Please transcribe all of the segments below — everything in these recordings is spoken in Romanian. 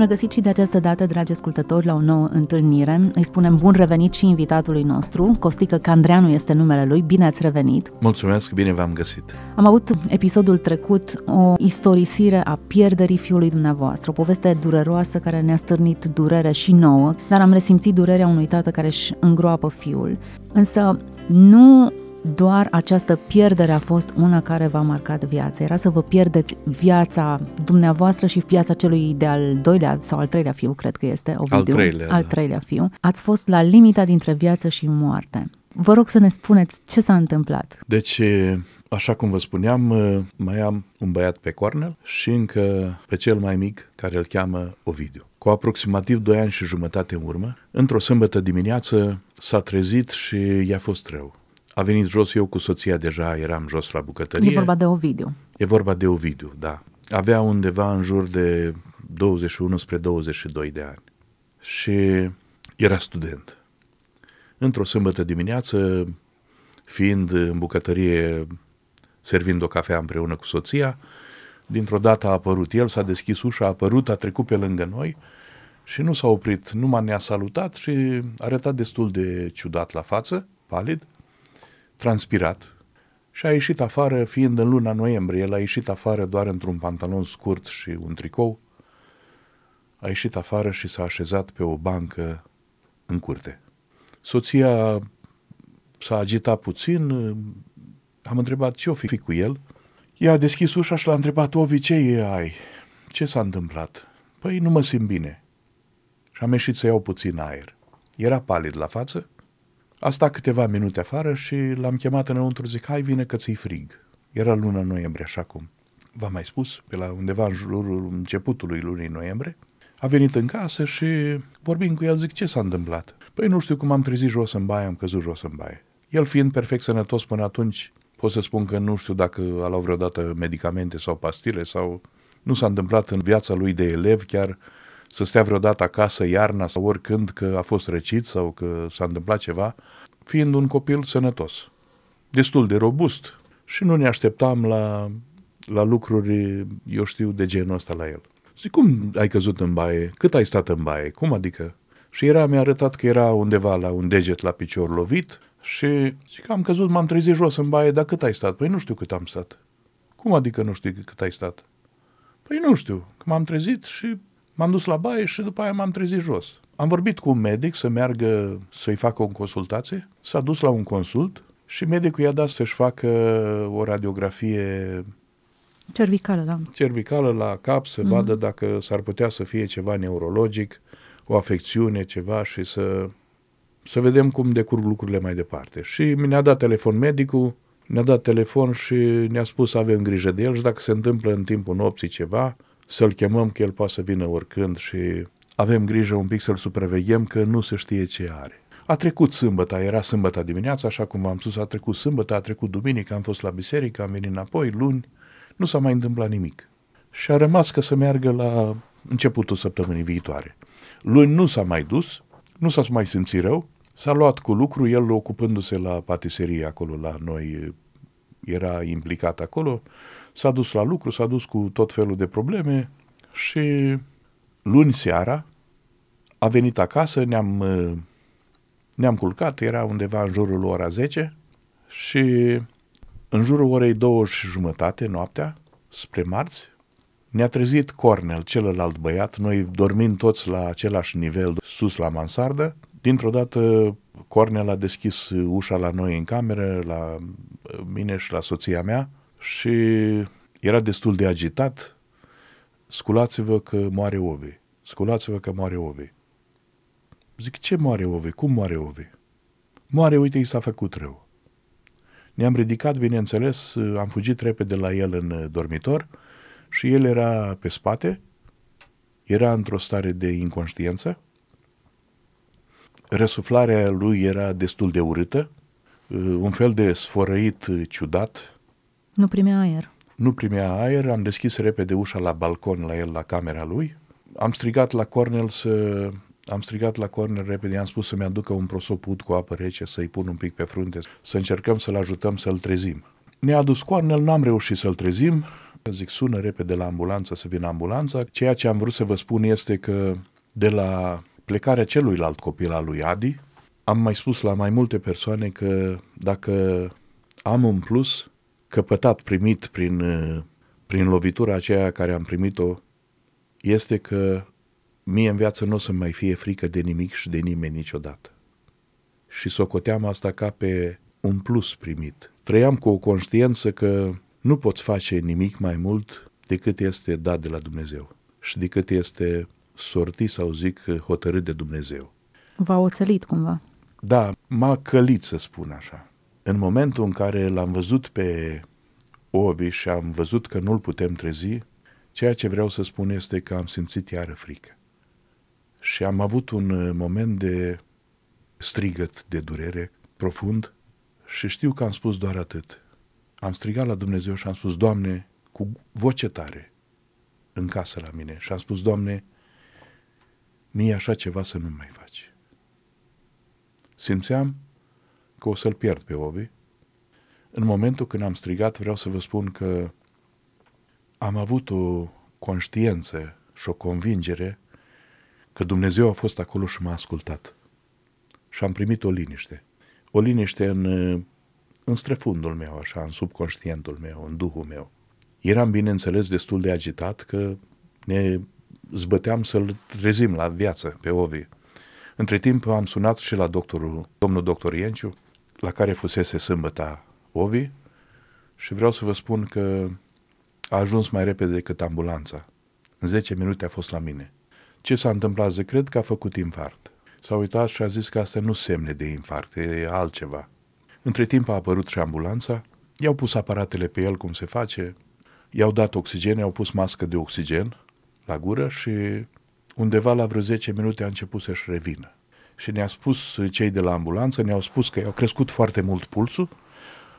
Regăsit și de această dată, dragi ascultători, la o nouă întâlnire. Îi spunem bun revenit și invitatului nostru. Costică Candreanu este numele lui. Bine ați revenit! Mulțumesc, bine v-am găsit! Am avut episodul trecut o istorisire a pierderii fiului dumneavoastră, o poveste dureroasă care ne-a stârnit durere și nouă, dar am resimțit durerea unui tată care își îngroapă fiul. Însă nu doar această pierdere a fost una care v-a marcat viața. Era să vă pierdeți viața dumneavoastră și viața celui de-al doilea sau al treilea fiu, cred că este, Ovidiu. Al treilea, Al da. treilea fiu. Ați fost la limita dintre viață și moarte. Vă rog să ne spuneți ce s-a întâmplat. Deci, așa cum vă spuneam, mai am un băiat pe cornel și încă pe cel mai mic, care îl cheamă Ovidiu. Cu aproximativ 2 ani și jumătate în urmă, într-o sâmbătă dimineață s-a trezit și i-a fost rău. A venit jos, eu cu soția deja eram jos la bucătărie. E vorba de Ovidiu. E vorba de Ovidiu, da. Avea undeva în jur de 21 spre 22 de ani. Și era student. Într-o sâmbătă dimineață, fiind în bucătărie, servind o cafea împreună cu soția, dintr-o dată a apărut el, s-a deschis ușa, a apărut, a trecut pe lângă noi și nu s-a oprit, numai ne-a salutat și a arătat destul de ciudat la față, palid, transpirat și a ieșit afară, fiind în luna noiembrie, el a ieșit afară doar într-un pantalon scurt și un tricou, a ieșit afară și s-a așezat pe o bancă în curte. Soția s-a agitat puțin, am întrebat ce-o fi cu el. Ea a deschis ușa și l-a întrebat, Ovi, ce e ai? Ce s-a întâmplat? Păi nu mă simt bine. Și am ieșit să iau puțin aer. Era palid la față, a stat câteva minute afară și l-am chemat înăuntru, zic, hai vine că ți frig. Era luna noiembrie, așa cum v-am mai spus, pe la undeva în jurul începutului lunii noiembrie. A venit în casă și vorbim cu el, zic, ce s-a întâmplat? Păi nu știu cum am trezit jos în baie, am căzut jos în baie. El fiind perfect sănătos până atunci, pot să spun că nu știu dacă a luat vreodată medicamente sau pastile sau nu s-a întâmplat în viața lui de elev chiar să stea vreodată acasă iarna sau oricând că a fost răcit sau că s-a întâmplat ceva, fiind un copil sănătos, destul de robust și nu ne așteptam la, la lucruri, eu știu, de genul ăsta la el. Zic, cum ai căzut în baie? Cât ai stat în baie? Cum adică? Și era, mi-a arătat că era undeva la un deget la picior lovit și zic, am căzut, m-am trezit jos în baie, dar cât ai stat? Păi nu știu cât am stat. Cum adică nu știu cât ai stat? Păi nu știu, că m-am trezit și m-am dus la baie și după aia m-am trezit jos. Am vorbit cu un medic să meargă să-i facă o consultație, s-a dus la un consult și medicul i-a dat să-și facă o radiografie Cervicală, da. cervicală la cap, să mm-hmm. vadă dacă s-ar putea să fie ceva neurologic, o afecțiune, ceva și să, să vedem cum decurg lucrurile mai departe. Și mi-a dat telefon medicul, ne-a dat telefon și ne-a spus să avem grijă de el și dacă se întâmplă în timpul nopții ceva, să-l chemăm că el poate să vină oricând și avem grijă un pic să-l supraveghem că nu se știe ce are. A trecut sâmbătă, era sâmbătă dimineața, așa cum v-am spus, a trecut sâmbătă, a trecut duminică, am fost la biserică, am venit înapoi, luni, nu s-a mai întâmplat nimic. Și a rămas că să meargă la începutul săptămânii viitoare. Luni nu s-a mai dus, nu s-a mai simțit rău, s-a luat cu lucru, el ocupându-se la patiserie acolo la noi, era implicat acolo, s-a dus la lucru, s-a dus cu tot felul de probleme și luni seara a venit acasă, ne-am, ne-am culcat, era undeva în jurul ora 10 și în jurul orei două și jumătate noaptea, spre marți, ne-a trezit Cornel, celălalt băiat, noi dormind toți la același nivel, sus la mansardă. Dintr-o dată Cornel a deschis ușa la noi în cameră, la mine și la soția mea și era destul de agitat. Sculați-vă că moare Ovi. Sculați-vă că moare Ovi. Zic, ce moare Ovi? Cum moare Ovi? Moare, uite, i s-a făcut rău. Ne-am ridicat, bineînțeles, am fugit repede la el în dormitor și el era pe spate, era într-o stare de inconștiență. Răsuflarea lui era destul de urâtă, un fel de sfărăit ciudat. Nu primea aer. Nu primea aer, am deschis repede ușa la balcon la el, la camera lui. Am strigat la Cornel să... Am strigat la Cornel repede, am spus să-mi aducă un prosoput cu apă rece, să-i pun un pic pe frunte, să încercăm să-l ajutăm să-l trezim. Ne-a adus Cornel, n-am reușit să-l trezim, zic sună repede la ambulanță să vină ambulanța. Ceea ce am vrut să vă spun este că de la plecarea celuilalt copil al lui Adi, am mai spus la mai multe persoane că dacă am un plus căpătat, primit prin, prin lovitura aceea care am primit-o, este că mie în viață nu o să mai fie frică de nimic și de nimeni niciodată. Și socoteam asta ca pe un plus primit. Trăiam cu o conștiință că nu poți face nimic mai mult decât este dat de la Dumnezeu și decât este sortit sau zic hotărât de Dumnezeu. V-a oțelit cumva? Da, m-a călit să spun așa. În momentul în care l-am văzut pe Obi și am văzut că nu-l putem trezi, ceea ce vreau să spun este că am simțit iară frică. Și am avut un moment de strigăt de durere profund și știu că am spus doar atât. Am strigat la Dumnezeu și am spus, Doamne, cu voce tare, în casă la mine, și am spus, Doamne, mie așa ceva să nu mai faci. Simțeam că o să-l pierd pe Obi. În momentul când am strigat, vreau să vă spun că am avut o conștiință și o convingere că Dumnezeu a fost acolo și m-a ascultat. Și am primit o liniște. O liniște în, în străfundul meu, așa, în subconștientul meu, în duhul meu. Eram, bineînțeles, destul de agitat că ne zbăteam să-l trezim la viață pe Ovi. Între timp am sunat și la doctorul, domnul doctor Ienciu, la care fusese sâmbăta Ovi și vreau să vă spun că a ajuns mai repede decât ambulanța. În 10 minute a fost la mine. Ce s-a întâmplat? Zic, cred că a făcut infarct. S-a uitat și a zis că asta nu semne de infarct, e altceva. Între timp a apărut și ambulanța, i-au pus aparatele pe el cum se face, i-au dat oxigen, i-au pus mască de oxigen la gură și undeva la vreo 10 minute a început să-și revină. Și ne-a spus cei de la ambulanță, ne-au spus că i-au crescut foarte mult pulsul.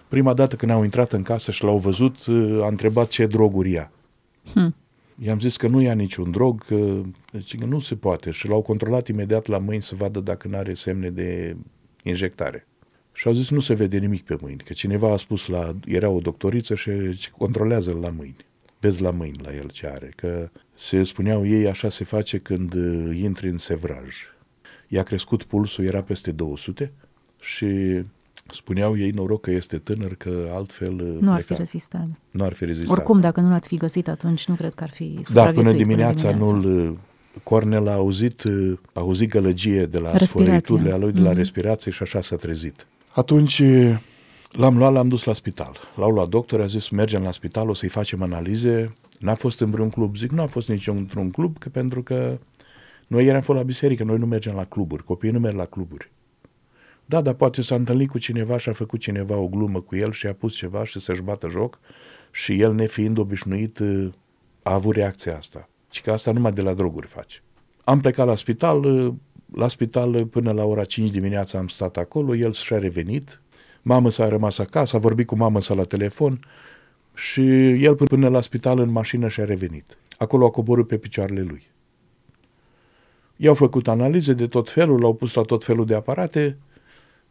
Prima dată când au intrat în casă și l-au văzut, a întrebat ce droguri ia. Hmm. I-am zis că nu ia niciun drog, că, deci că nu se poate și l-au controlat imediat la mâini să vadă dacă nu are semne de injectare. Și au zis nu se vede nimic pe mâini, că cineva a spus la, era o doctoriță și controlează la mâini. Vezi la mâini la el ce are, că se spuneau ei așa se face când uh, intri în sevraj. I-a crescut pulsul, era peste 200 și spuneau ei noroc că este tânăr, că altfel uh, Nu ar fi rezistat. Nu ar fi rezistat. Oricum, dacă nu l-ați fi găsit atunci, nu cred că ar fi Da, până dimineața, până dimineața. nu-l... Uh, Cornel a auzit, a auzit gălăgie de la sfărăiturile lui, de la mm-hmm. respirație și așa s-a trezit. Atunci l-am luat, l-am dus la spital. L-au luat doctor, a zis mergem la spital, o să-i facem analize. N-a fost în vreun club, zic, nu a fost nici într-un club, că pentru că noi eram fost la biserică, noi nu mergem la cluburi, copiii nu merg la cluburi. Da, dar poate s-a întâlnit cu cineva și a făcut cineva o glumă cu el și a pus ceva și să-și bată joc și el, nefiind obișnuit, a avut reacția asta. Și că asta numai de la droguri face. Am plecat la spital, la spital până la ora 5 dimineața am stat acolo, el și-a revenit, mamă s-a rămas acasă, a vorbit cu mamă sa la telefon și el până la spital în mașină și-a revenit. Acolo a coborât pe picioarele lui. I-au făcut analize de tot felul, l-au pus la tot felul de aparate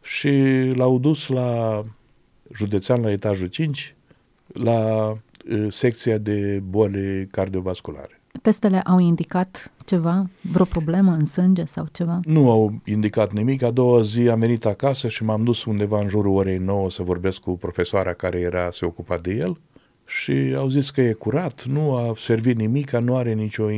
și l-au dus la județean la etajul 5, la secția de boli cardiovasculare. Testele au indicat ceva, vreo problemă în sânge sau ceva? Nu au indicat nimic. A doua zi am venit acasă și m-am dus undeva în jurul orei 9 să vorbesc cu profesoara care era, se ocupa de el și au zis că e curat, nu a servit nimic, nu are nicio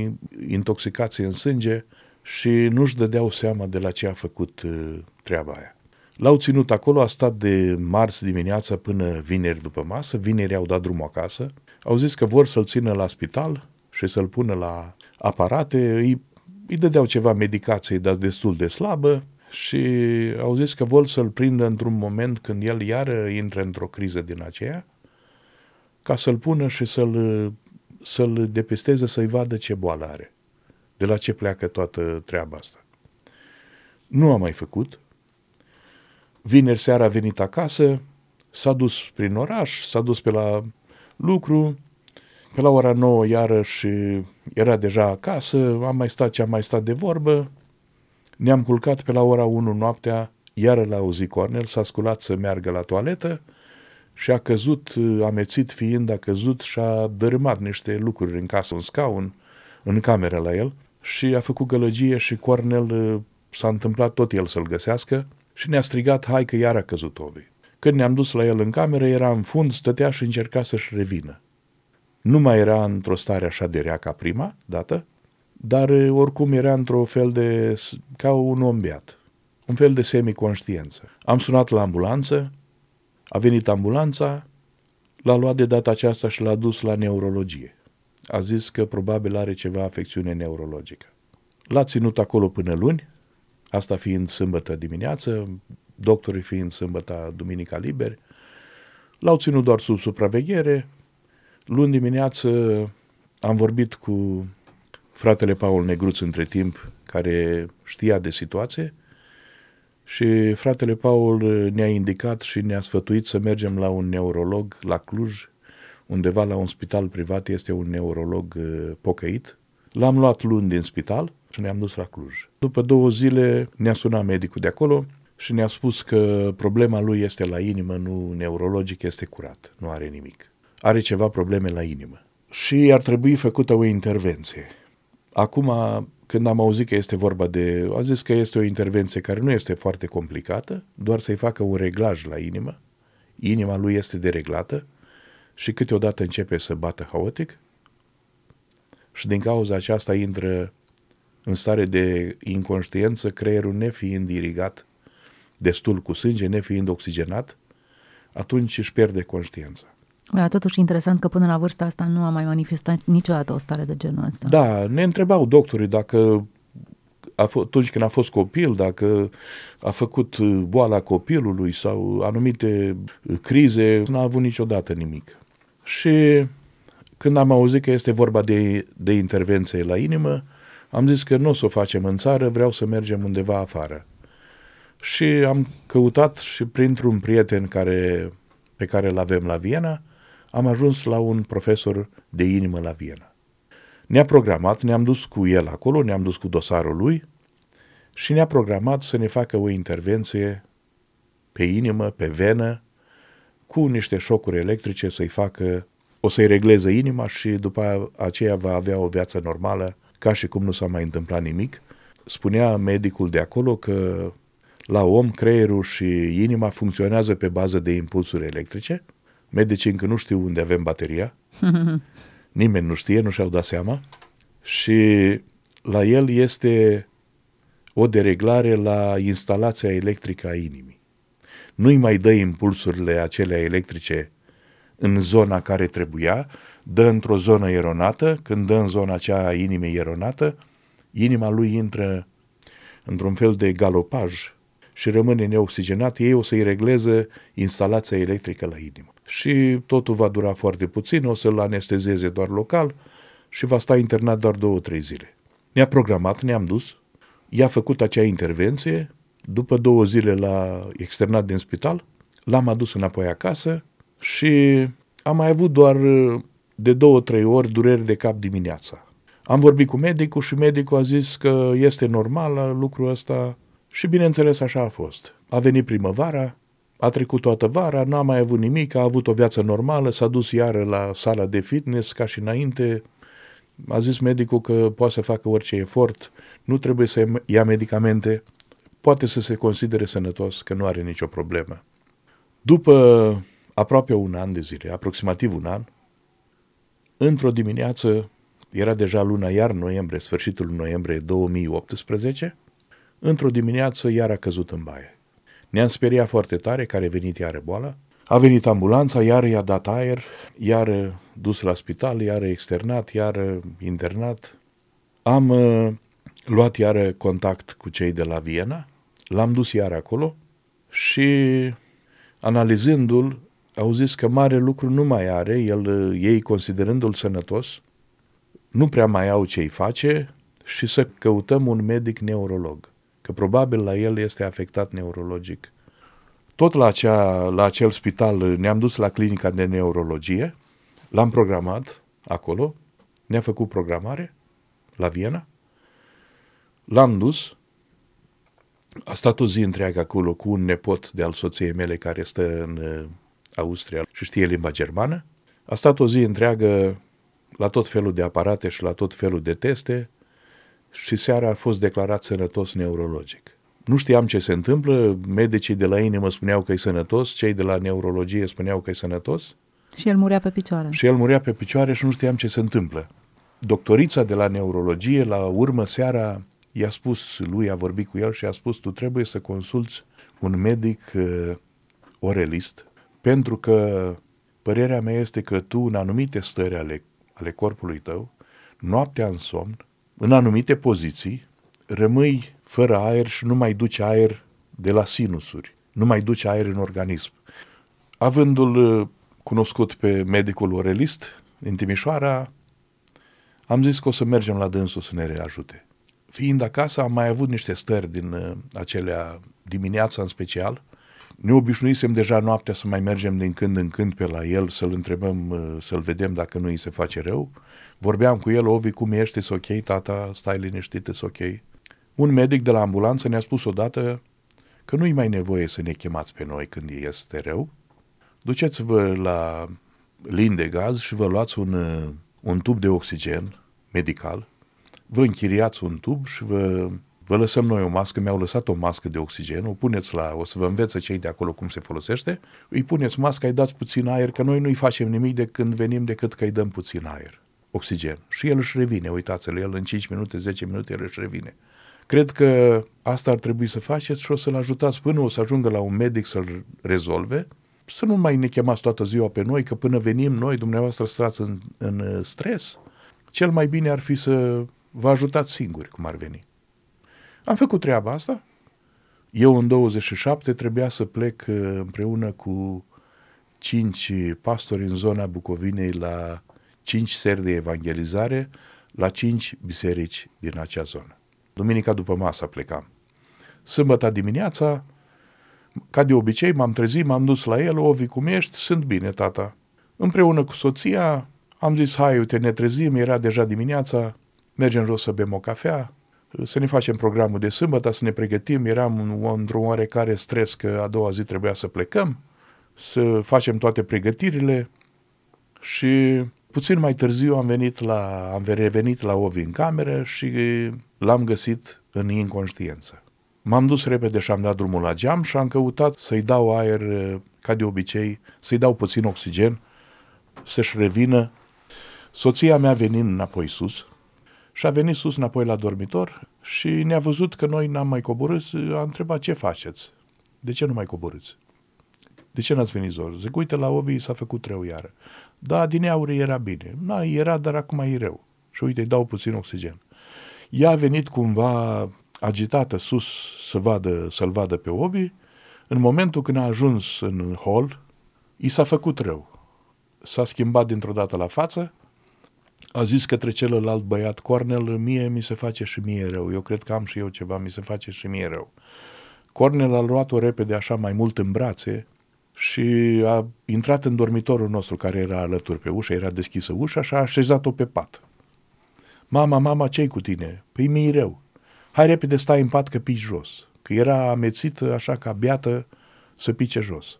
intoxicație în sânge și nu-și dădeau seama de la ce a făcut uh, treaba aia. L-au ținut acolo, a stat de marți dimineața până vineri după masă, vineri au dat drumul acasă, au zis că vor să-l țină la spital și să-l pună la aparate, îi, îi dădeau ceva medicație, dar destul de slabă. Și au zis că vor să-l prindă într-un moment când el iară intră într-o criză din aceea, ca să-l pună și să-l, să-l depisteze, să-i vadă ce boală are, de la ce pleacă toată treaba asta. Nu a mai făcut. Vineri seara a venit acasă, s-a dus prin oraș, s-a dus pe la lucru, pe la ora 9 iarăși era deja acasă, am mai stat ce am mai stat de vorbă, ne-am culcat pe la ora 1 noaptea, iară l-a auzit Cornel, s-a sculat să meargă la toaletă și a căzut, amețit fiind, a căzut și a dărâmat niște lucruri în casă, un scaun, în cameră la el și a făcut gălăgie și Cornel s-a întâmplat tot el să-l găsească și ne-a strigat, hai că iar a căzut Ovi. Când ne-am dus la el în cameră, era în fund, stătea și încerca să-și revină. Nu mai era într-o stare așa de rea ca prima dată, dar oricum era într-o fel de, ca un om beat, un fel de semiconștiență. Am sunat la ambulanță, a venit ambulanța, l-a luat de data aceasta și l-a dus la neurologie. A zis că probabil are ceva afecțiune neurologică. L-a ținut acolo până luni, asta fiind sâmbătă dimineață, doctorii fiind sâmbătă, duminica liberi. L-au ținut doar sub supraveghere. Luni dimineață am vorbit cu fratele Paul Negruț între timp, care știa de situație și fratele Paul ne-a indicat și ne-a sfătuit să mergem la un neurolog la Cluj, undeva la un spital privat, este un neurolog uh, pocăit. L-am luat luni din spital și ne-am dus la Cluj. După două zile ne-a sunat medicul de acolo și ne-a spus că problema lui este la inimă, nu neurologic, este curat, nu are nimic. Are ceva probleme la inimă. Și ar trebui făcută o intervenție. Acum, când am auzit că este vorba de... A zis că este o intervenție care nu este foarte complicată, doar să-i facă un reglaj la inimă. Inima lui este dereglată și câteodată începe să bată haotic și din cauza aceasta intră în stare de inconștiență, creierul nefiind irigat destul cu sânge, nefiind oxigenat, atunci își pierde conștiința. Da, totuși interesant că până la vârsta asta nu a mai manifestat niciodată o stare de genul ăsta. Da, ne întrebau doctorii dacă a f- atunci când a fost copil, dacă a făcut boala copilului sau anumite crize, n-a avut niciodată nimic. Și când am auzit că este vorba de, de intervenție la inimă, am zis că nu o să o facem în țară, vreau să mergem undeva afară. Și am căutat și printr-un prieten care, pe care îl avem la Viena, am ajuns la un profesor de inimă la Viena. Ne-a programat, ne-am dus cu el acolo, ne-am dus cu dosarul lui și ne-a programat să ne facă o intervenție pe inimă, pe venă, cu niște șocuri electrice să-i facă, o să-i regleze inima și după aceea va avea o viață normală, ca și cum nu s-a mai întâmplat nimic. Spunea medicul de acolo că la om creierul și inima funcționează pe bază de impulsuri electrice. Medicii încă nu știu unde avem bateria. Nimeni nu știe, nu și-au dat seama. Și la el este o dereglare la instalația electrică a inimii. Nu-i mai dă impulsurile acelea electrice în zona care trebuia, dă într-o zonă eronată, când dă în zona aceea a inimii eronată, inima lui intră într-un fel de galopaj și rămâne neoxigenat, ei o să-i regleze instalația electrică la inimă. Și totul va dura foarte puțin, o să-l anestezeze doar local și va sta internat doar două-trei zile. Ne-a programat, ne-am dus, i-a făcut acea intervenție, după două zile l-a externat din spital, l-am adus înapoi acasă și am mai avut doar de două-trei ori dureri de cap dimineața. Am vorbit cu medicul și medicul a zis că este normal lucrul ăsta și bineînțeles așa a fost. A venit primăvara, a trecut toată vara, n-a mai avut nimic, a avut o viață normală, s-a dus iară la sala de fitness ca și înainte, a zis medicul că poate să facă orice efort, nu trebuie să ia medicamente, poate să se considere sănătos, că nu are nicio problemă. După aproape un an de zile, aproximativ un an, într-o dimineață, era deja luna iar noiembrie, sfârșitul noiembrie 2018, într-o dimineață iar a căzut în baie. Ne-am speriat foarte tare, care a venit iară boala. A venit ambulanța, iar i-a dat aer, iar dus la spital, iar externat, iar internat. Am uh, luat iară contact cu cei de la Viena, l-am dus iar acolo și analizându-l, au zis că mare lucru nu mai are, el, ei considerându-l sănătos, nu prea mai au ce-i face și să căutăm un medic neurolog. că probabil la el este afectat neurologic. Tot la, acea, la acel spital ne-am dus la clinica de neurologie, l-am programat acolo, ne-a făcut programare la Viena, l-am dus, a stat o zi întreagă acolo cu un nepot de al soției mele care stă în uh, Austria și știe limba germană. A stat o zi întreagă la tot felul de aparate și la tot felul de teste și seara a fost declarat sănătos neurologic. Nu știam ce se întâmplă, medicii de la inimă spuneau că e sănătos, cei de la neurologie spuneau că e sănătos. Și el murea pe picioare. Și el murea pe picioare și nu știam ce se întâmplă. Doctorița de la neurologie, la urmă seara, i-a spus lui, a vorbit cu el și a spus, tu trebuie să consulți un medic uh, orelist, pentru că părerea mea este că tu, în anumite stări ale, ale corpului tău, noaptea în somn, în anumite poziții, rămâi fără aer și nu mai duci aer de la sinusuri, nu mai duci aer în organism. Avându-l uh, cunoscut pe medicul orelist din Timișoara, am zis că o să mergem la dânsul să ne reajute. Fiind acasă, am mai avut niște stări din uh, acelea dimineața în special. Ne obișnuisem deja noaptea să mai mergem din când în când pe la el, să-l întrebăm, uh, să-l vedem dacă nu îi se face rău. Vorbeam cu el, Ovi, cum ești, e ok, tata, stai liniștit, e ok. Un medic de la ambulanță ne-a spus odată că nu-i mai nevoie să ne chemați pe noi când este rău. Duceți-vă la lin de gaz și vă luați un, uh, un tub de oxigen medical, vă închiriați un tub și vă, vă lăsăm noi o mască, mi-au lăsat o mască de oxigen, o puneți la, o să vă învețe cei de acolo cum se folosește, îi puneți masca, îi dați puțin aer, că noi nu-i facem nimic de când venim decât că îi dăm puțin aer, oxigen. Și el își revine, uitați-l, el în 5 minute, 10 minute, el își revine. Cred că asta ar trebui să faceți și o să-l ajutați până o să ajungă la un medic să-l rezolve, să nu mai ne chemați toată ziua pe noi, că până venim noi, dumneavoastră stați în, în stres. Cel mai bine ar fi să vă ajutați singuri, cum ar veni. Am făcut treaba asta. Eu în 27 trebuia să plec uh, împreună cu cinci pastori în zona Bucovinei la cinci seri de evangelizare la cinci biserici din acea zonă. Duminica după masă plecam. Sâmbătă dimineața, ca de obicei, m-am trezit, m-am dus la el, Ovi, cum ești? Sunt bine, tata. Împreună cu soția, am zis, hai, uite, ne trezim, era deja dimineața, mergem jos să bem o cafea, să ne facem programul de sâmbătă, să ne pregătim, eram într-un oarecare stres că a doua zi trebuia să plecăm, să facem toate pregătirile și puțin mai târziu am venit la, am revenit la Ovi în cameră și l-am găsit în inconștiență. M-am dus repede și am dat drumul la geam și am căutat să-i dau aer, ca de obicei, să-i dau puțin oxigen, să-și revină. Soția mea venind înapoi sus și a venit sus înapoi la dormitor și ne-a văzut că noi n-am mai coborât, a întrebat ce faceți, de ce nu mai coborâți? De ce n-ați venit zor? Zic, uite, la Obi s-a făcut rău iară. Da, din auri era bine. Na, era, dar acum e rău. Și uite, îi dau puțin oxigen. Ea a venit cumva agitată sus să vadă, să-l vadă pe Obi. În momentul când a ajuns în hol, i s-a făcut rău. S-a schimbat dintr-o dată la față, a zis către celălalt băiat, Cornel, mie mi se face și mie rău. Eu cred că am și eu ceva, mi se face și mie rău. Cornel a luat-o repede așa mai mult în brațe și a intrat în dormitorul nostru care era alături pe ușă, era deschisă ușa și a așezat-o pe pat. Mama, mama, ce cu tine? Păi mi rău. Hai repede stai în pat că pici jos. Că era amețită așa ca beată să pice jos.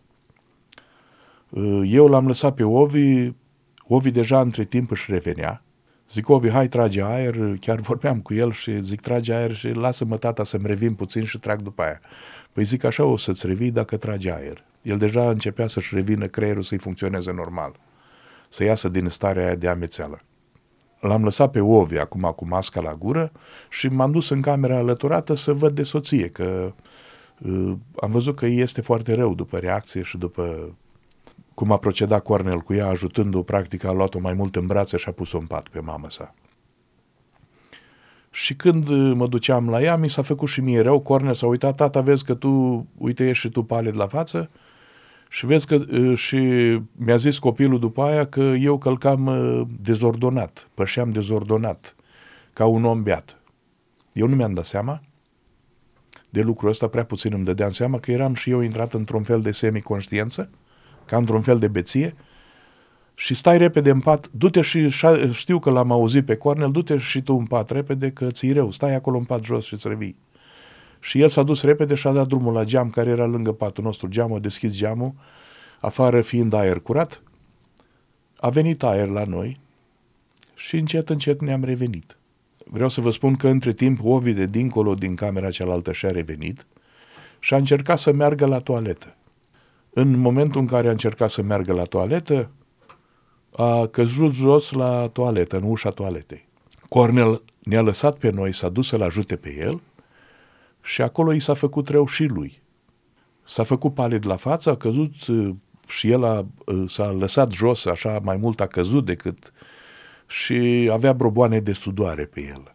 Eu l-am lăsat pe Ovi, Ovi deja între timp își revenea. Zic, Ovi, hai, trage aer, chiar vorbeam cu el și zic, trage aer și lasă-mă tata să-mi revin puțin și trag după aia. Păi zic, așa o să-ți revii dacă tragi aer. El deja începea să-și revină creierul să-i funcționeze normal, să iasă din starea aia de amețeală. L-am lăsat pe Ovi acum cu masca la gură și m-am dus în camera alăturată să văd de soție, că uh, am văzut că este foarte rău după reacție și după cum a procedat Cornel cu ea, ajutându-o, practic a luat-o mai mult în brațe și a pus-o în pat pe mamă sa. Și când mă duceam la ea, mi s-a făcut și mie rău, Cornel s-a uitat, tata, vezi că tu, uite, ești și tu palid la față, și vezi că și mi-a zis copilul după aia că eu călcam dezordonat, pășeam dezordonat, ca un om beat. Eu nu mi-am dat seama. de lucrul ăsta, prea puțin îmi dădeam seama că eram și eu intrat într-un fel de semiconștiență, ca într-un fel de beție, și stai repede în pat, du-te și știu că l-am auzit pe Cornel, du-te și tu în pat repede că ți-i rău, stai acolo în pat jos și îți revii. Și el s-a dus repede și a dat drumul la geam care era lângă patul nostru. Geamul a deschis geamul, afară fiind aer curat. A venit aer la noi și încet, încet ne-am revenit. Vreau să vă spun că între timp Ovi de dincolo din camera cealaltă și-a revenit și a încercat să meargă la toaletă. În momentul în care a încercat să meargă la toaletă, a căzut jos la toaletă, în ușa toaletei. Cornel ne-a lăsat pe noi, s-a dus să-l ajute pe el și acolo i s-a făcut rău și lui. S-a făcut palid la față, a căzut uh, și el a, uh, s-a lăsat jos, așa mai mult a căzut decât și avea broboane de sudoare pe el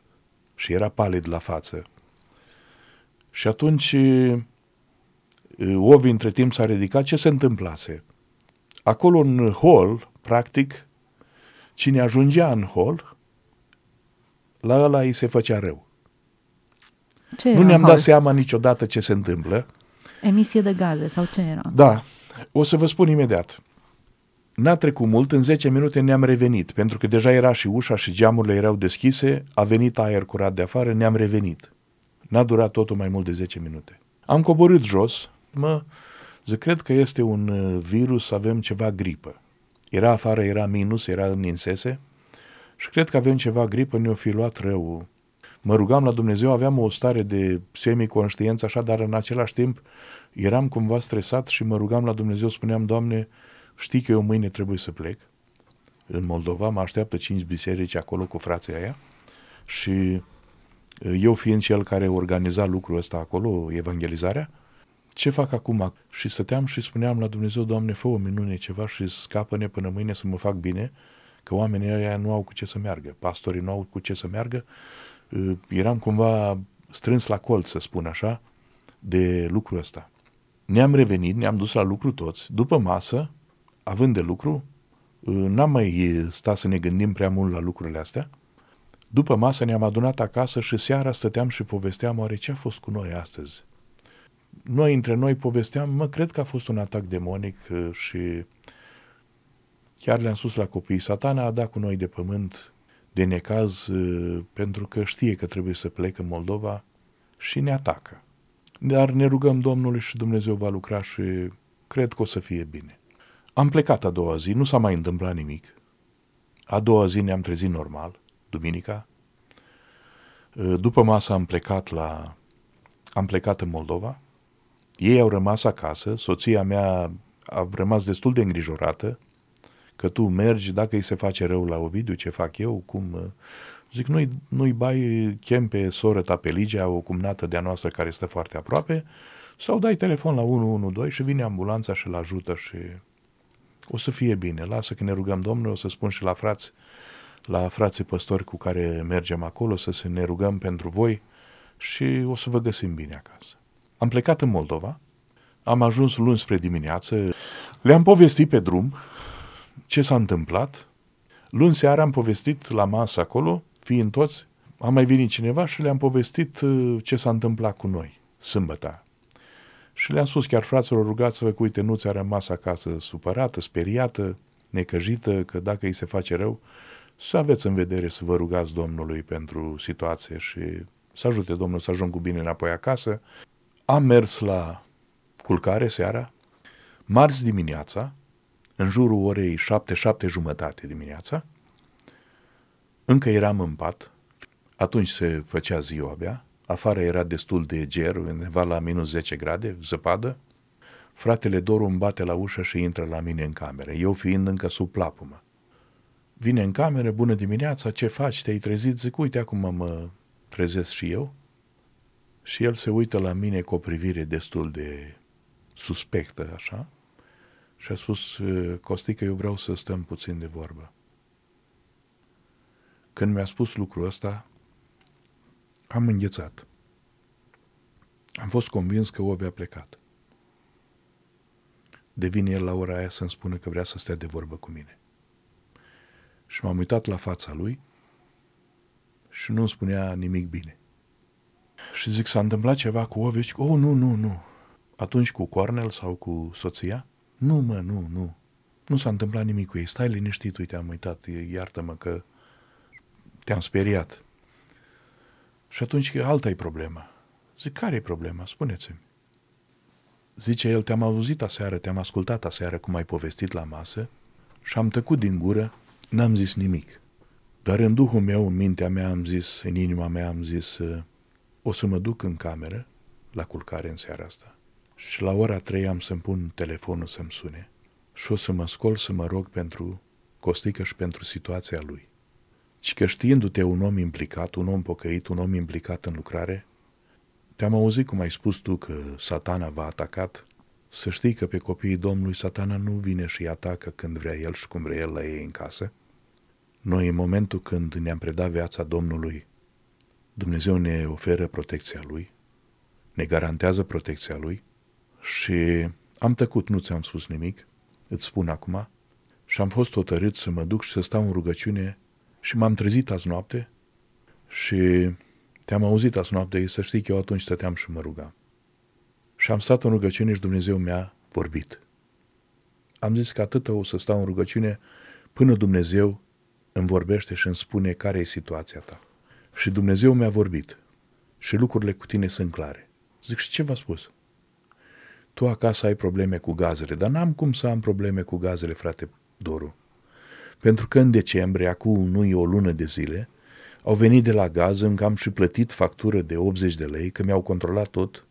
și era palid la față. Și atunci uh, Ovi între timp s-a ridicat, ce se întâmplase? Acolo în hol, practic, cine ajungea în hol, la ăla îi se făcea rău. Ce nu ne-am hol? dat seama niciodată ce se întâmplă. Emisie de gaze sau ce era? Da, o să vă spun imediat. N-a trecut mult, în 10 minute ne-am revenit, pentru că deja era și ușa și geamurile erau deschise, a venit aer curat de afară, ne-am revenit. N-a durat totul mai mult de 10 minute. Am coborât jos, mă, zic, cred că este un uh, virus, avem ceva gripă. Era afară, era minus, era în insese și cred că avem ceva gripă, ne-o fi luat rău. Mă rugam la Dumnezeu, aveam o stare de semiconștiență așa, dar în același timp eram cumva stresat și mă rugam la Dumnezeu, spuneam, Doamne, știi că eu mâine trebuie să plec în Moldova, mă așteaptă cinci biserici acolo cu frații aia și uh, eu fiind cel care organiza lucrul ăsta acolo, evangelizarea, ce fac acum? Și stăteam și spuneam la Dumnezeu, Doamne, fă o minune ceva și scapă-ne până mâine să mă fac bine, că oamenii ăia nu au cu ce să meargă, pastorii nu au cu ce să meargă. Uh, eram cumva strâns la colț, să spun așa, de lucrul ăsta. Ne-am revenit, ne-am dus la lucru toți. După masă, având de lucru, uh, n-am mai stat să ne gândim prea mult la lucrurile astea. După masă ne-am adunat acasă și seara stăteam și povesteam oare ce a fost cu noi astăzi. Noi între noi povesteam, mă, cred că a fost un atac demonic uh, și chiar le-am spus la copii, satana a dat cu noi de pământ de necaz uh, pentru că știe că trebuie să plec în Moldova și ne atacă. Dar ne rugăm Domnului și Dumnezeu va lucra și cred că o să fie bine. Am plecat a doua zi, nu s-a mai întâmplat nimic. A doua zi ne-am trezit normal, duminica. După masă am plecat la... am plecat în Moldova. Ei au rămas acasă, soția mea a rămas destul de îngrijorată, că tu mergi, dacă îi se face rău la Ovidiu, ce fac eu, cum... Zic, nu-i, nu-i bai chem pe soră ta pe Ligia, o cumnată de-a noastră care stă foarte aproape, sau dai telefon la 112 și vine ambulanța și-l ajută și o să fie bine. Lasă că ne rugăm Domnului, o să spun și la frați, la frații păstori cu care mergem acolo, să ne rugăm pentru voi și o să vă găsim bine acasă. Am plecat în Moldova, am ajuns luni spre dimineață, le-am povestit pe drum ce s-a întâmplat. Luni seara am povestit la masă acolo, fiind toți, a mai venit cineva și le-am povestit uh, ce s-a întâmplat cu noi, sâmbătă. Și le-am spus chiar fraților, rugați-vă că uite, nu ți-a rămas acasă supărată, speriată, necăjită, că dacă îi se face rău, să aveți în vedere să vă rugați Domnului pentru situație și să ajute Domnul să ajung cu bine înapoi acasă. Am mers la culcare seara, marți dimineața, în jurul orei 7-7 jumătate dimineața, încă eram în pat, atunci se făcea ziua abia, afară era destul de ger, undeva la minus 10 grade, zăpadă, fratele Doru îmi bate la ușă și intră la mine în cameră, eu fiind încă sub plapumă. Vine în cameră, bună dimineața, ce faci, te-ai trezit? Zic, uite, acum mă trezesc și eu. Și el se uită la mine cu o privire destul de suspectă, așa, și a spus, Costică, eu vreau să stăm puțin de vorbă. Când mi-a spus lucrul ăsta, am înghețat. Am fost convins că Ovi a plecat. Devine el la ora aia să-mi spună că vrea să stea de vorbă cu mine. Și m-am uitat la fața lui și nu îmi spunea nimic bine. Și zic, s-a întâmplat ceva cu Ovi? Și, oh, nu, nu, nu. Atunci cu Cornel sau cu soția? Nu, mă, nu, nu. Nu s-a întâmplat nimic cu ei. Stai liniștit, uite, am uitat, iartă-mă că te-am speriat. Și atunci alta e problema. Zic, care e problema? Spuneți-mi. Zice el, te-am auzit aseară, te-am ascultat aseară cum ai povestit la masă și am tăcut din gură, n-am zis nimic. Dar în duhul meu, în mintea mea am zis, în inima mea am zis, o să mă duc în cameră la culcare în seara asta și la ora trei am să-mi pun telefonul să-mi sune și o să mă scol să mă rog pentru Costică și pentru situația lui. Și că știindu-te un om implicat, un om pocăit, un om implicat în lucrare, te-am auzit cum ai spus tu că satana v-a atacat, să știi că pe copiii Domnului satana nu vine și îi atacă când vrea el și cum vrea el la ei în casă. Noi, în momentul când ne-am predat viața Domnului, Dumnezeu ne oferă protecția Lui, ne garantează protecția Lui și am tăcut, nu ți-am spus nimic, îți spun acum, și am fost hotărât să mă duc și să stau în rugăciune și m-am trezit azi noapte și te-am auzit azi noapte, să știi că eu atunci stăteam și mă rugam. Și am stat în rugăciune și Dumnezeu mi-a vorbit. Am zis că atât o să stau în rugăciune până Dumnezeu îmi vorbește și îmi spune care e situația ta. Și Dumnezeu mi-a vorbit și lucrurile cu tine sunt clare. Zic, și ce v-a spus? Tu acasă ai probleme cu gazele, dar n-am cum să am probleme cu gazele, frate Doru. Pentru că în decembrie, acum nu e o lună de zile, au venit de la gaz, încă am și plătit factură de 80 de lei, că mi-au controlat tot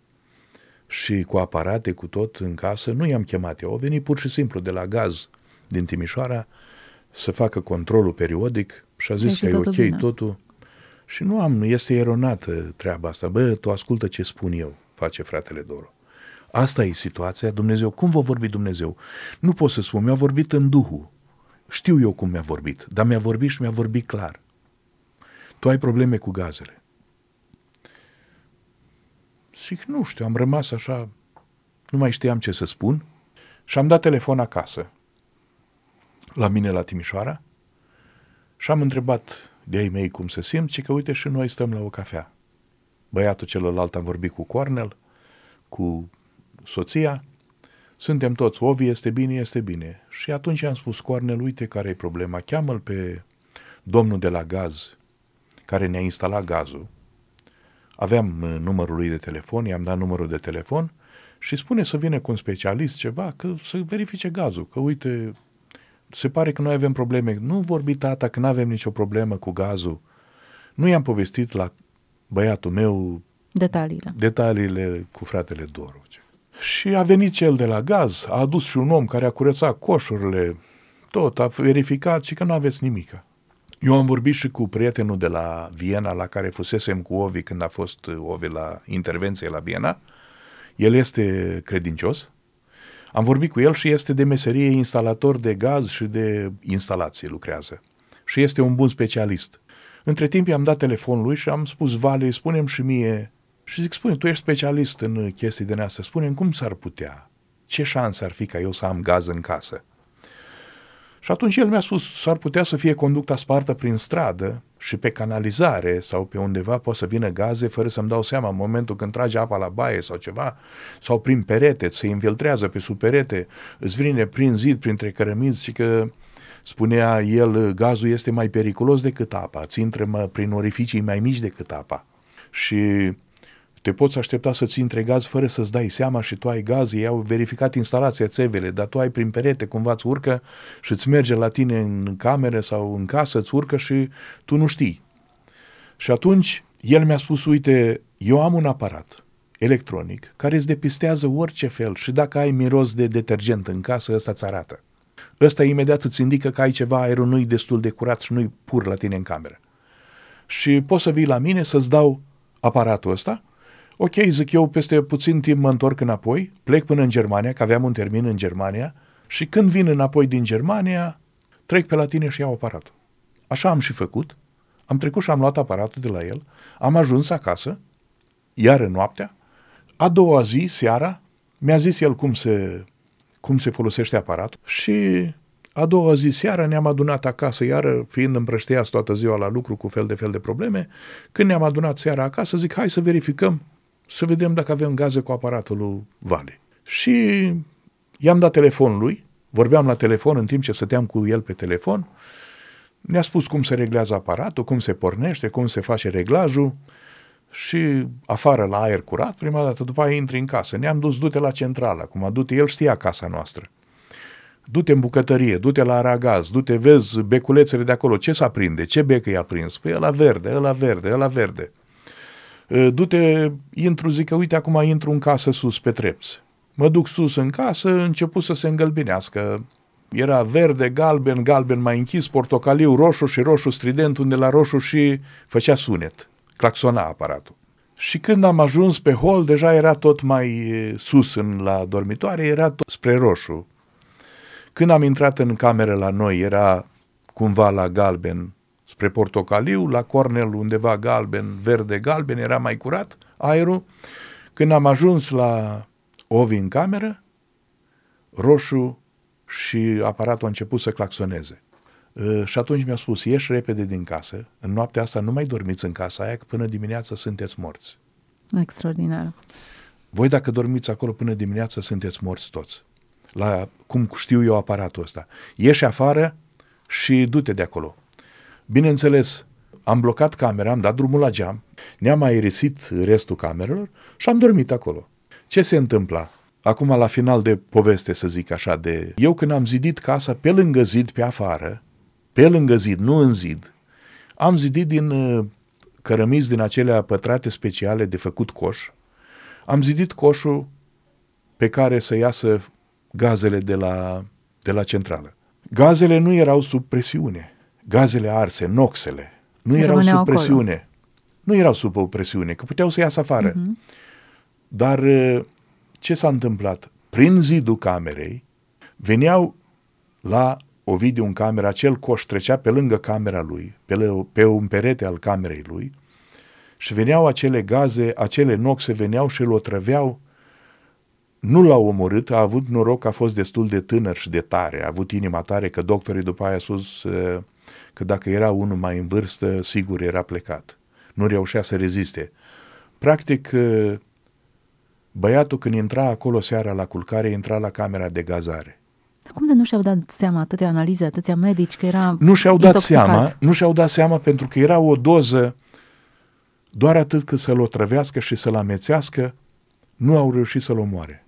și cu aparate, cu tot în casă, nu i-am chemat eu, au venit pur și simplu de la gaz din Timișoara să facă controlul periodic și a zis deci că e ok bine. totul. Și nu am, este eronată treaba asta. Bă, tu ascultă ce spun eu, face fratele Doru. Asta e situația, Dumnezeu. Cum vă vorbi Dumnezeu? Nu pot să spun, mi-a vorbit în Duhul. Știu eu cum mi-a vorbit, dar mi-a vorbit și mi-a vorbit clar. Tu ai probleme cu gazele. Zic, nu știu, am rămas așa, nu mai știam ce să spun și am dat telefon acasă, la mine la Timișoara, și am întrebat de ei mei cum se simt și că uite și noi stăm la o cafea. Băiatul celălalt am vorbit cu Cornel, cu soția, suntem toți, Ovi este bine, este bine. Și atunci am spus, Cornel, uite care e problema, cheamă-l pe domnul de la gaz, care ne-a instalat gazul. Aveam uh, numărul lui de telefon, i-am dat numărul de telefon și spune să vină cu un specialist ceva, că să verifice gazul, că uite, se pare că noi avem probleme. Nu vorbi tata că nu avem nicio problemă cu gazul. Nu i-am povestit la băiatul meu detaliile, detaliile cu fratele Doru. Și a venit cel de la gaz, a adus și un om care a curățat coșurile, tot, a verificat și că nu aveți nimic. Eu am vorbit și cu prietenul de la Viena, la care fusesem cu Ovi când a fost Ovi la intervenție la Viena. El este credincios. Am vorbit cu el și este de meserie instalator de gaz și de instalație lucrează. Și este un bun specialist. Între timp i-am dat telefonul lui și am spus, Vale, spunem și mie și zic, spune, tu ești specialist în chestii de neasă, spune cum s-ar putea? Ce șanse ar fi ca eu să am gaz în casă? Și atunci el mi-a spus, s-ar putea să fie conducta spartă prin stradă și pe canalizare sau pe undeva poate să vină gaze fără să-mi dau seama în momentul când trage apa la baie sau ceva, sau prin perete, se infiltrează pe sub perete, îți vine prin zid, printre cărămizi și că spunea el, gazul este mai periculos decât apa, ți intră prin orificii mai mici decât apa. Și te poți aștepta să-ți intre gaz fără să-ți dai seama și tu ai gaz, ei au verificat instalația țevele, dar tu ai prin perete, cumva îți urcă și îți merge la tine în cameră sau în casă, îți urcă și tu nu știi. Și atunci el mi-a spus, uite, eu am un aparat electronic care îți depistează orice fel și dacă ai miros de detergent în casă, ăsta îți arată. Ăsta imediat îți indică că ai ceva, aerul nu-i destul de curat și nu-i pur la tine în cameră. Și poți să vii la mine să-ți dau aparatul ăsta Ok, zic eu, peste puțin timp mă întorc înapoi, plec până în Germania, că aveam un termin în Germania, și când vin înapoi din Germania, trec pe la tine și iau aparatul. Așa am și făcut. Am trecut și am luat aparatul de la el, am ajuns acasă, iar în noaptea, a doua zi, seara, mi-a zis el cum se, cum se folosește aparatul și A doua zi seara ne-am adunat acasă, iar fiind împrășteiați toată ziua la lucru cu fel de fel de probleme, când ne-am adunat seara acasă, zic, hai să verificăm, să vedem dacă avem gaze cu aparatul lui Vale. Și i-am dat telefonul lui, vorbeam la telefon în timp ce stăteam cu el pe telefon, ne-a spus cum se reglează aparatul, cum se pornește, cum se face reglajul și afară la aer curat, prima dată, după aia intri în casă. Ne-am dus, du-te la centrală, cum a du-te, el știa casa noastră. Du-te în bucătărie, du-te la aragaz, du-te, vezi beculețele de acolo, ce s-a prinde, ce bec e aprins? Păi ăla verde, ăla verde, ăla verde. Ă, du-te, intru, zic că uite acum intru în casă sus pe trepți. Mă duc sus în casă, început să se îngălbinească. Era verde, galben, galben mai închis, portocaliu, roșu și roșu strident, unde la roșu și făcea sunet, claxona aparatul. Și când am ajuns pe hol, deja era tot mai sus în la dormitoare, era tot spre roșu. Când am intrat în cameră la noi, era cumva la galben spre portocaliu, la cornel undeva galben, verde, galben, era mai curat aerul. Când am ajuns la ovi în cameră, roșu și aparatul a început să claxoneze. Uh, și atunci mi-a spus, ieși repede din casă, în noaptea asta nu mai dormiți în casa aia, că până dimineața sunteți morți. Extraordinar. Voi dacă dormiți acolo până dimineața, sunteți morți toți. La cum știu eu aparatul ăsta. Ieși afară și du-te de acolo. Bineînțeles, am blocat camera, am dat drumul la geam, ne-am aerisit restul camerelor și am dormit acolo. Ce se întâmpla? Acum, la final de poveste, să zic așa, de... Eu când am zidit casa pe lângă zid, pe afară, pe lângă zid, nu în zid, am zidit din uh, cărămizi din acelea pătrate speciale de făcut coș, am zidit coșul pe care să iasă gazele de la, de la centrală. Gazele nu erau sub presiune. Gazele arse, noxele, nu erau sub presiune. Acolo. Nu erau sub o presiune, că puteau să iasă afară. Uh-huh. Dar uh, ce s-a întâmplat? Prin zidul camerei veneau la Ovidiu în cameră, acel coș trecea pe lângă camera lui, pe, le, pe un perete al camerei lui și veneau acele gaze, acele noxe veneau și îl otrăveau. Nu l-au omorât, a avut noroc că a fost destul de tânăr și de tare, a avut inima tare, că doctorii după aia a spus uh, că dacă era unul mai în vârstă, sigur era plecat. Nu reușea să reziste. Practic, uh, Băiatul când intra acolo seara la culcare, intra la camera de gazare. Cum de nu și-au dat seama atâtea analize, atâția medici, că era Nu și-au dat intoxicat. seama, nu și-au dat seama pentru că era o doză doar atât cât să-l otrăvească și să-l amețească, nu au reușit să-l omoare.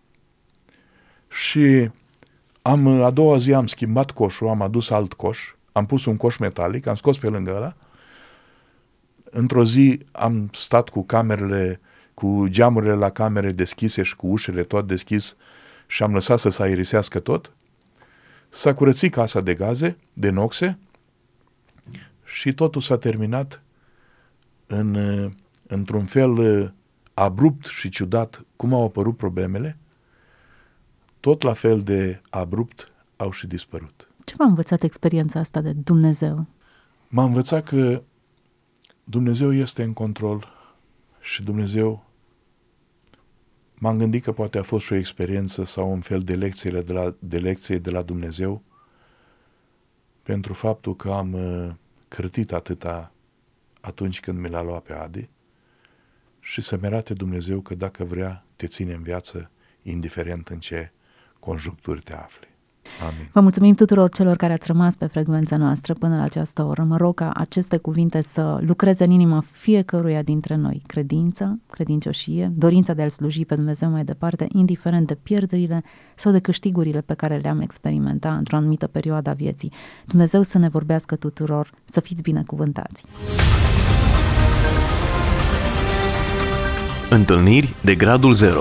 Și am, a doua zi am schimbat coșul, am adus alt coș, am pus un coș metalic, am scos pe lângă ăla. Într-o zi am stat cu camerele cu geamurile la camere deschise și cu ușile tot deschis și am lăsat să se aerisească tot. S-a curățit casa de gaze, de noxe și totul s-a terminat în, într-un fel abrupt și ciudat cum au apărut problemele, tot la fel de abrupt au și dispărut. Ce v-a învățat experiența asta de Dumnezeu? M-a învățat că Dumnezeu este în control și Dumnezeu M-am gândit că poate a fost și o experiență sau un fel de, lecțiile de, la, de lecție de la Dumnezeu pentru faptul că am uh, cârtit atâta atunci când mi l-a luat pe Adi și să-mi arate Dumnezeu că dacă vrea te ține în viață indiferent în ce conjuncturi te afli. Amin. Vă mulțumim tuturor celor care ați rămas pe frecvența noastră până la această oră. Mă rog ca aceste cuvinte să lucreze în inima fiecăruia dintre noi. Credință, credincioșie, dorința de a-L sluji pe Dumnezeu mai departe, indiferent de pierderile sau de câștigurile pe care le-am experimentat într-o anumită perioadă a vieții. Dumnezeu să ne vorbească tuturor, să fiți binecuvântați. Întâlniri de gradul 0